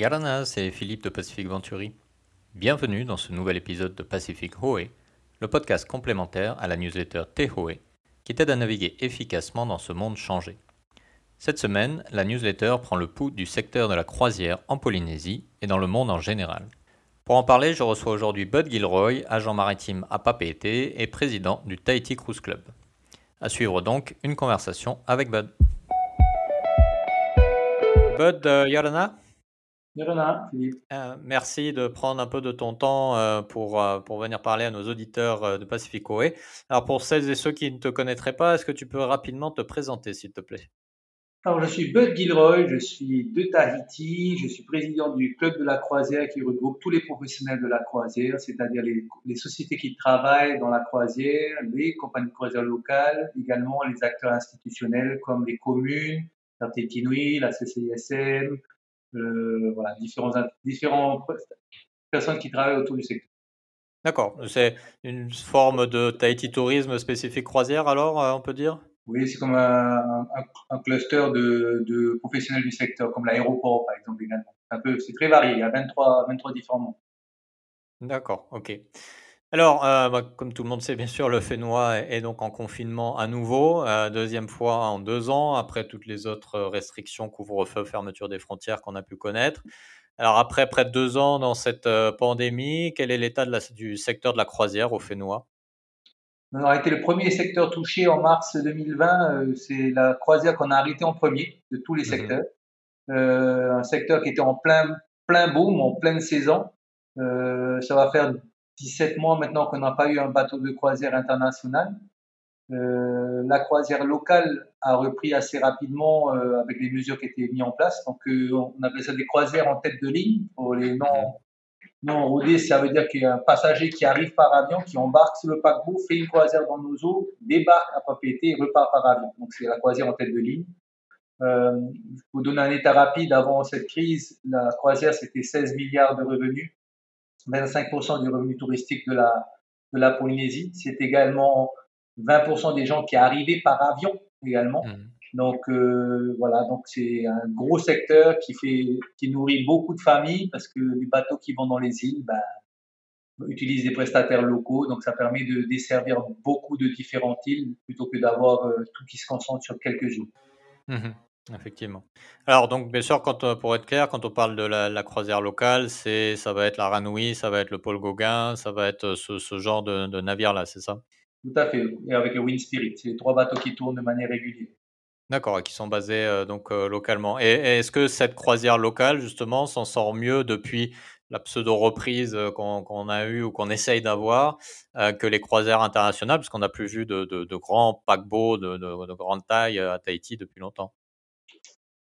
Yarana, c'est Philippe de Pacific Venturi. Bienvenue dans ce nouvel épisode de Pacific Hoé, le podcast complémentaire à la newsletter Tehoe, qui t'aide à naviguer efficacement dans ce monde changé. Cette semaine, la newsletter prend le pouls du secteur de la croisière en Polynésie et dans le monde en général. Pour en parler, je reçois aujourd'hui Bud Gilroy, agent maritime à Papeete et président du Tahiti Cruise Club. À suivre donc une conversation avec Bud. Bud euh, Yarana? Philippe. Euh, merci de prendre un peu de ton temps euh, pour, euh, pour venir parler à nos auditeurs de Pacificoe. Alors pour celles et ceux qui ne te connaîtraient pas, est-ce que tu peux rapidement te présenter, s'il te plaît? Alors je suis Bud Gilroy, je suis de Tahiti, je suis président du club de la croisière qui regroupe tous les professionnels de la croisière, c'est-à-dire les, les sociétés qui travaillent dans la croisière, les compagnies de croisière locales, également les acteurs institutionnels comme les communes, la CCISM, euh, voilà, différents, différentes personnes qui travaillent autour du secteur. D'accord. C'est une forme de Tahiti tourisme spécifique croisière, alors, euh, on peut dire? Oui, c'est comme un, un, cluster de, de, professionnels du secteur, comme l'aéroport, par exemple, également. C'est très varié. Il y a 23, 23 différents mondes. D'accord, ok. Alors, euh, bah, comme tout le monde sait, bien sûr, le Fénois est, donc en confinement à nouveau, euh, deuxième fois en deux ans, après toutes les autres restrictions, couvre-feu, fermeture des frontières qu'on a pu connaître. Alors, après près de deux ans dans cette euh, pandémie, quel est l'état du secteur de la croisière au Fénois? On a été le premier secteur touché en mars 2020. c'est la croisière qu'on a arrêté en premier de tous les mmh secteurs. un secteur qui était en plein, plein boom, en pleine saison. ça va faire 17 mois maintenant qu'on n'a pas eu un bateau de croisière international. Euh, la croisière locale a repris assez rapidement euh, avec les mesures qui étaient mises en place. Donc, euh, on appelle ça des croisières en tête de ligne. Pour les non, non rodés, ça veut dire qu'il y a un passager qui arrive par avion, qui embarque sur le paquebot, fait une croisière dans nos eaux, débarque à Papeete et repart par avion. Donc, c'est la croisière en tête de ligne. Euh, pour donner un état rapide, avant cette crise, la croisière, c'était 16 milliards de revenus. 25% du revenu touristique de la, de la Polynésie. C'est également 20% des gens qui arrivaient par avion également. Mmh. Donc euh, voilà, donc c'est un gros secteur qui fait, qui nourrit beaucoup de familles parce que les bateaux qui vont dans les îles, ben, utilisent des prestataires locaux, donc ça permet de desservir beaucoup de différentes îles plutôt que d'avoir euh, tout qui se concentre sur quelques jours. Mmh Effectivement. Alors donc bien sûr, quand, pour être clair, quand on parle de la, croisière locale, c'est ça va être la Ranouille, ça va être le Paul Gauguin, ça va être ce, ce genre de, de navire-là, c'est ça? Tout à fait, et avec le Wind Spirit, c'est les trois bateaux qui tournent de manière régulière. D'accord, et qui sont basés euh, donc euh, localement. Et, est-ce que cette croisière locale, justement, s'en sort mieux depuis la pseudo-reprise euh, qu'on a eue ou qu'on essaye d'avoir que les croisières internationales, puisqu'on n'a plus vu de, de, de grands paquebots de, de, grande taille à Tahiti depuis longtemps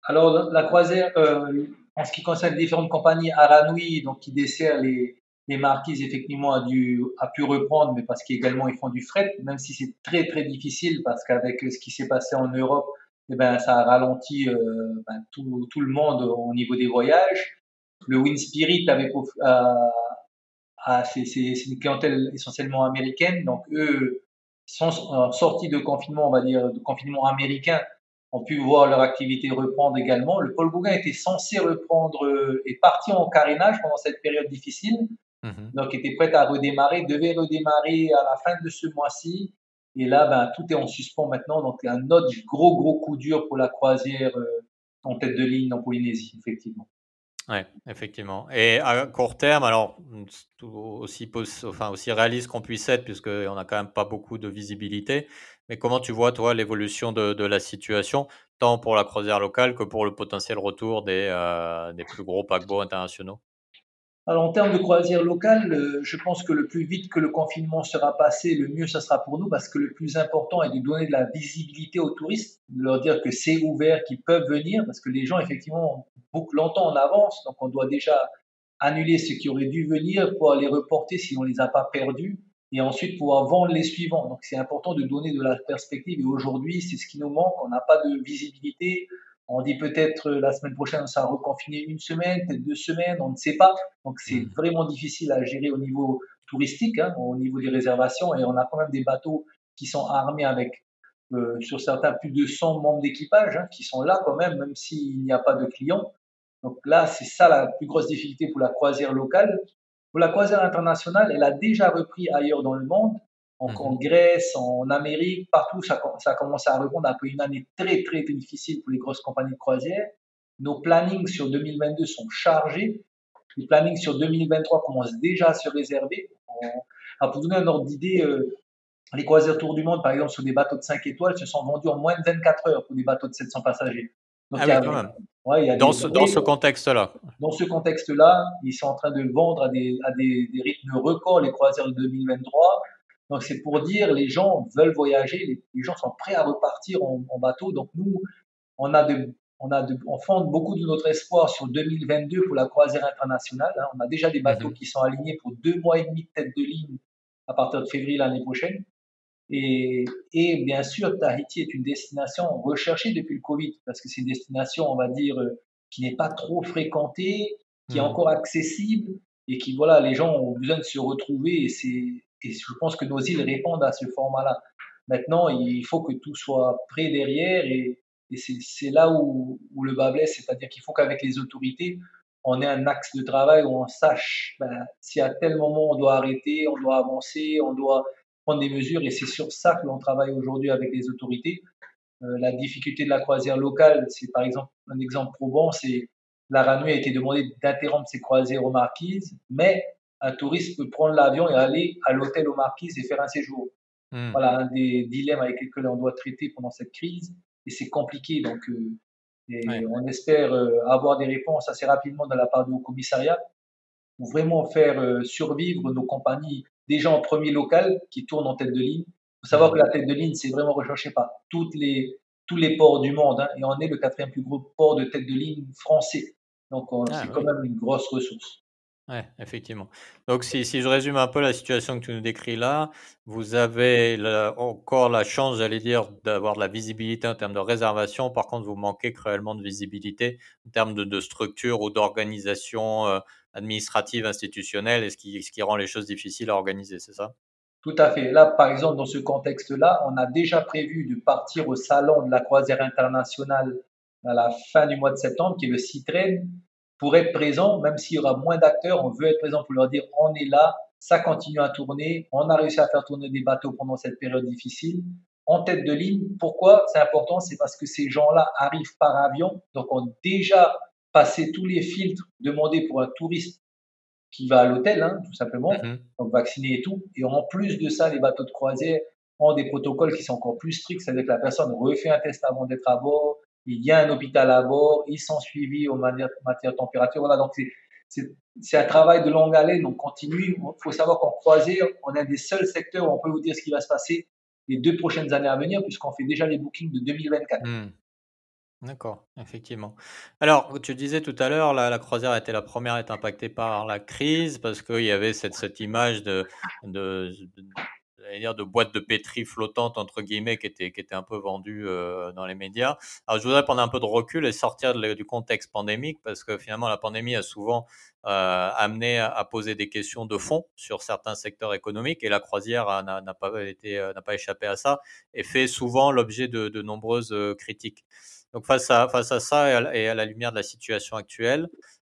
alors, la croisière, euh, en ce qui concerne différentes compagnies, Aranui, donc qui dessert les, les marquises, effectivement, a, dû, a pu reprendre, mais parce qu'également ils font du fret, même si c'est très très difficile, parce qu'avec ce qui s'est passé en Europe, eh ben, ça a ralenti euh, ben, tout, tout, le monde au niveau des voyages. Le Wind Spirit avait c'est une clientèle essentiellement américaine, donc eux sont sortis de confinement, on va dire, de confinement américain, ont pu voir leur activité reprendre également. Le Paul Gauguin était censé reprendre euh, et parti en carénage pendant cette période difficile. Mhm. Donc, était prêt à redémarrer, devait redémarrer à la fin de ce mois-ci. Et là, ben, tout est en suspens maintenant. Donc, un autre gros, gros coup dur pour la croisière euh, en tête de ligne en Polynésie, effectivement. Oui, effectivement. Et à court terme, alors aussi, enfin, aussi réaliste qu'on puisse être, puisqu'on n'a quand même pas beaucoup de visibilité, mais comment tu vois, toi, l'évolution de, la situation, tant pour la croisière locale que pour le potentiel retour des, euh, des plus gros paquebots internationaux? Alors, en termes de croisière locale, euh, je pense que le plus vite que le confinement sera passé, le mieux ça sera pour nous parce que le plus important est de donner de la visibilité aux touristes, de leur dire que c'est ouvert, qu'ils peuvent venir parce que les gens, effectivement, beaucoup longtemps en avance. Donc, on doit déjà annuler ceux qui auraient dû venir pour les reporter si on les a pas perdus et ensuite pouvoir vendre les suivants. Donc, c'est important de donner de la perspective et aujourd'hui, c'est ce qui nous manque. On n'a pas de visibilité. On dit peut-être euh, la semaine prochaine, ça va reconfiner une semaine, peut-être deux semaines, on ne sait pas. Donc c'est mm. vraiment difficile à gérer au niveau touristique, hein, au niveau des réservations. Et on a quand même des bateaux qui sont armés avec, euh, sur certains, plus de 100 membres d'équipage, hein, qui sont là quand même, même s'il n'y a pas de clients. Donc là, c'est ça la plus grosse difficulté pour la croisière locale. Pour la croisière internationale, elle a déjà repris ailleurs dans le monde, en, mhm. Grèce, en Amérique, partout, ça, ça a commencé à reprendre après une année très, très difficile pour les grosses compagnies de croisière. Nos plannings sur 2022 sont chargés. Les plannings sur 2023 commencent déjà à se réserver. pour donner un ordre d'idée, euh, les croisières Tour du Monde, par exemple, sur des bateaux de 5 étoiles, se sont vendus en moins de 24 heures pour des bateaux de 700 passagers. ah oui, quand même. dans, ce, dans ce contexte-là. Dans ce contexte-là, ils sont en train de vendre à des, à des, rythmes records les croisières de 2023. Donc c'est pour dire, les gens veulent voyager, les, gens sont prêts à repartir en, bateau. Donc nous, on a de, on a de, on fonde beaucoup de notre espoir sur 2022 pour la croisière internationale. Hein. On a déjà des bateaux mhm. qui sont alignés pour deux mois et demi de tête de ligne à partir de février l'année prochaine. Et, et, bien sûr, Tahiti est une destination recherchée depuis le Covid, parce que c'est une destination, on va dire, euh, qui n'est pas trop fréquentée, qui est hmm. encore accessible, et qui, voilà, les gens ont besoin de se retrouver, et, c'est, et je pense que nos îles répondent à ce format-là. Maintenant, il faut que tout soit prêt derrière, et, c'est, là où, le bas blesse, c'est-à-dire qu'il faut qu'avec les autorités, on ait un axe de travail où on sache ben, si à tel moment on doit arrêter, on doit avancer, on doit prendre des mesures et c'est sur ça que l'on travaille aujourd'hui avec les autorités. Euh, la difficulté de la croisière locale, c'est par exemple un exemple probant, c'est la RANUI a été demandé d'interrompre ses croisières aux Marquises, mais un touriste peut prendre l'avion et aller à l'hôtel aux Marquises et faire un séjour. Hmm. Voilà un des dilemmes avec lesquels on doit traiter pendant cette crise et c'est compliqué. Donc, euh, on espère euh, avoir des réponses assez rapidement de la part du commissariat pour vraiment faire survivre nos compagnies déjà en premier local qui tourne en tête de ligne. Il faut savoir que la tête de ligne, c'est vraiment recherché par toutes les, tous les ports du monde. Hein, et on est le quatrième plus gros port de tête de ligne français. Donc, ah c'est quand même une grosse ressource. Oui, effectivement. Donc, si, si, je résume un peu la situation que tu nous décris là, vous avez encore la chance, j'allais dire, d'avoir de la visibilité en termes de réservation. Par contre, vous manquez cruellement de visibilité en termes de, structure ou d'organisation euh, administrative, institutionnelle, et ce qui, ce qui rend les choses difficiles à organiser, c'est ça? Tout à fait. Là, par exemple, dans ce contexte-là, on a déjà prévu de partir au salon de la croisière internationale à la fin du mois de septembre, qui est le CITREN, pour être présent, même s'il y aura moins d'acteurs, on veut être présent pour leur dire on est là, ça continue à tourner, on a réussi à faire tourner des bateaux pendant cette période difficile. En tête de ligne, pourquoi c'est important? C'est parce que ces gens-là arrivent par avion, donc ont déjà passé tous les filtres demandés pour un touriste qui va à l'hôtel, hein, tout simplement, mm-hmm. donc vacciné et tout. Et en plus de ça, les bateaux de croisière ont des protocoles qui sont encore plus stricts, c'est-à-dire que la personne refait un test avant d'être à bord, il y a un hôpital à bord, ils sont suivis en matière, de température. Voilà, donc c'est un travail de longue haleine, on continue. Il faut savoir qu'en croisière, on est un des seuls secteurs où on peut vous dire ce qui va se passer les deux prochaines années à venir, puisqu'on fait déjà les bookings de 2024. Hmm. D'accord, effectivement. Alors, tu disais tout à l'heure, la, la croisière était la première à être impactée par la crise parce qu'il y avait cette, cette image de, de, dire de boîtes de pétri flottantes entre guillemets qui étaient qui un peu vendues euh, dans les médias. Alors je voudrais prendre un peu de recul et sortir du contexte pandémique parce que finalement la pandémie a souvent euh, amené à, poser des questions de fond sur certains secteurs économiques et la croisière n'a pas été euh, n'a pas échappé à ça et fait souvent l'objet de, de nombreuses critiques. Donc face à face à ça et à la lumière de la situation actuelle,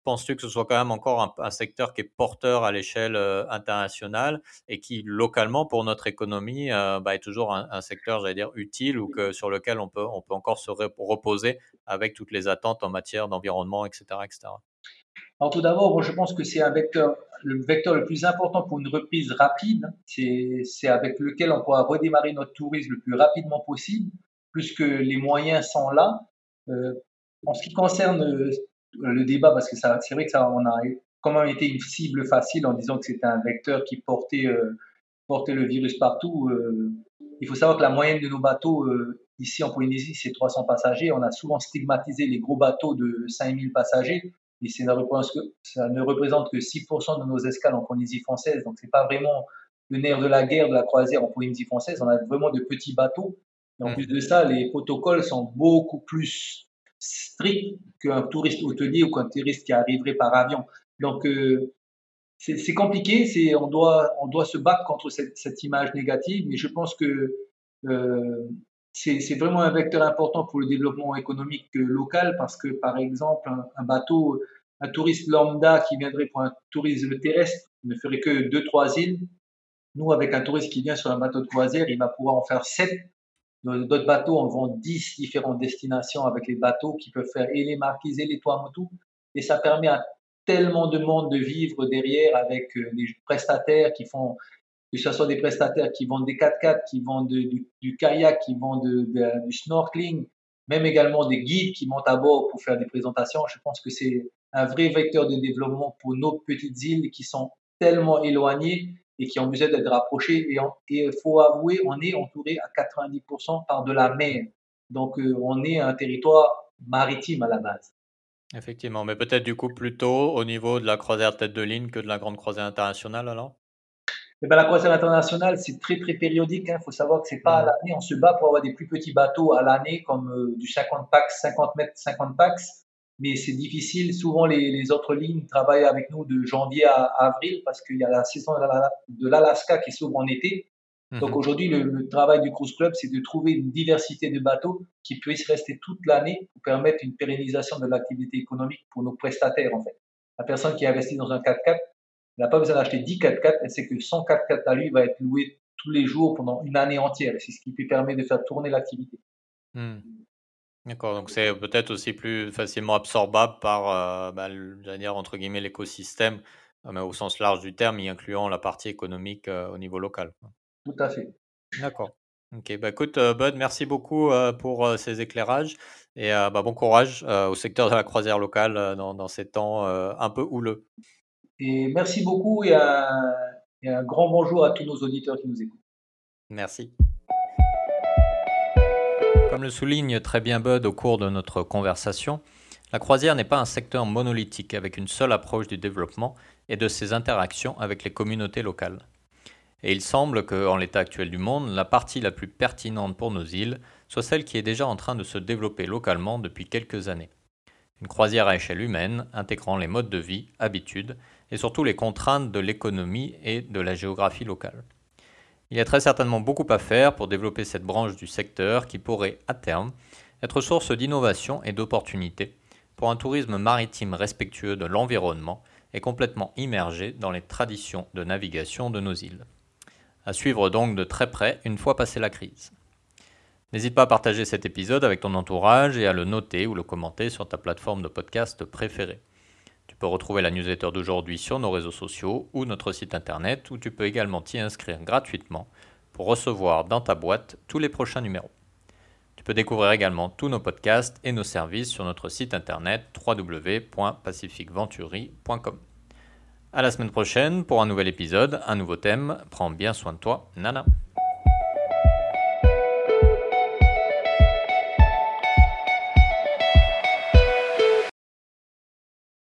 penses-tu que ce soit quand même encore un, secteur qui est porteur à l'échelle euh, internationale et qui, localement, pour notre économie, euh, bah, est toujours un, secteur, j'allais dire, utile ou que, sur lequel on peut, on peut encore se reposer avec toutes les attentes en matière d'environnement, etc., etc. Alors tout d'abord, je pense que c'est un vecteur, le vecteur le plus important pour une reprise rapide. C'est avec lequel on pourra redémarrer notre tourisme le plus rapidement possible, puisque les moyens sont là. Euh, en ce qui concerne le débat parce que c'est vrai que ça, on a quand même été une cible facile en disant que c'était un vecteur qui portait, euh, portait le virus partout. Euh. il faut savoir que la moyenne de nos bateaux euh, ici en Polynésie, c'est 300 passagers. On a souvent stigmatisé les gros bateaux de 5000 passagers. Et ça ne représente que, ça ne représente que 6% de nos escales en Polynésie française. Donc, c'est pas vraiment le nerf de la guerre de la croisière en Polynésie française. On a vraiment de petits bateaux. Et en mmh. plus de ça, les protocoles sont beaucoup plus strict qu'un touriste hôtelier ou qu'un touriste qui arriverait par avion. Donc, euh, c'est compliqué, c'est on doit, on doit se battre contre cette, image négative, mais je pense que euh, c'est vraiment un vecteur important pour le développement économique local parce que, par exemple, un, bateau, un touriste lambda qui viendrait pour un tourisme terrestre ne ferait que deux, trois îles. Nous, avec un touriste qui vient sur un bateau de croisière, il va pouvoir en faire sept. D'autres bateaux en vont dix différentes destinations avec les bateaux qui peuvent faire et les marquises et les Tuamotu. Et ça permet à tellement de monde de vivre derrière avec euh, des prestataires qui font que ce soit des prestataires qui vendent des 4x4, qui vendent du, kayak, qui vendent du snorkeling, même également des guides qui montent à bord pour faire des présentations. Je pense que c'est un vrai vecteur de développement pour nos petites îles qui sont tellement éloignées et qui ont besoin d'être rapprochées. Et il faut avouer, on est entouré à 90% par de la mer. Donc, euh, on est un territoire maritime à la base. Effectivement, mais peut-être du coup plutôt au niveau de la croisière tête de ligne que de la grande croisière internationale alors? Eh ben, la croisière internationale, c'est très très périodique. Il hein. faut savoir que c'est pas à mm. l'année. On se bat pour avoir des plus petits bateaux à l'année, comme euh, du 50 pax, 50 mètres, 50 pax. Mais c'est difficile. Souvent, les, les, autres lignes travaillent avec nous de janvier à, avril parce qu'il y a la saison de l'Alaska qui s'ouvre en été. Mm-hmm. Donc aujourd'hui, le, le, travail du Cruise Club, c'est de trouver une diversité de bateaux qui puissent rester toute l'année pour permettre une pérennisation de l'activité économique pour nos prestataires, en fait. La personne qui investit dans un 4x4, elle n'a pas besoin d'acheter 10 4x4, elle sait que son 4x4 à lui va être loué tous les jours pendant une année entière. C'est ce qui lui permet de faire tourner l'activité. Hmm. D'accord, donc c'est peut-être aussi plus facilement absorbable par, euh, bah, dire, entre guillemets, l'écosystème, euh, mais au sens large du terme, y incluant la partie économique euh, au niveau local. Tout à fait. D'accord. Ok, bah écoute, Bud, merci beaucoup pour ces éclairages et bah, bon courage au secteur de la croisière locale dans, dans, ces temps un peu houleux. Et merci beaucoup et un, grand bonjour à tous nos auditeurs qui nous écoutent. Merci. Comme le souligne très bien Bud au cours de notre conversation, la croisière n'est pas un secteur monolithique avec une seule approche du développement et de ses interactions avec les communautés locales. Et il semble que, en l'état actuel du monde, la partie la plus pertinente pour nos îles soit celle qui est déjà en train de se développer localement depuis quelques années. Une croisière à échelle humaine, intégrant les modes de vie, habitudes et surtout les contraintes de l'économie et de la géographie locale. Il y a très certainement beaucoup à faire pour développer cette branche du secteur qui pourrait, à terme, être source d'innovation et d'opportunités pour un tourisme maritime respectueux de l'environnement et complètement immergé dans les traditions de navigation de nos îles. À suivre donc de très près une fois passée la crise. N'hésite pas à partager cet épisode avec ton entourage et à le noter ou le commenter sur ta plateforme de podcast préférée. Tu peux retrouver la newsletter d'aujourd'hui sur nos réseaux sociaux ou notre site internet où tu peux également t'y inscrire gratuitement pour recevoir dans ta boîte tous les prochains numéros. Tu peux découvrir également tous nos podcasts et nos services sur notre site internet www.pacificventuri.com. À la semaine prochaine pour un nouvel épisode, un nouveau thème. Prends bien soin de toi, Nana.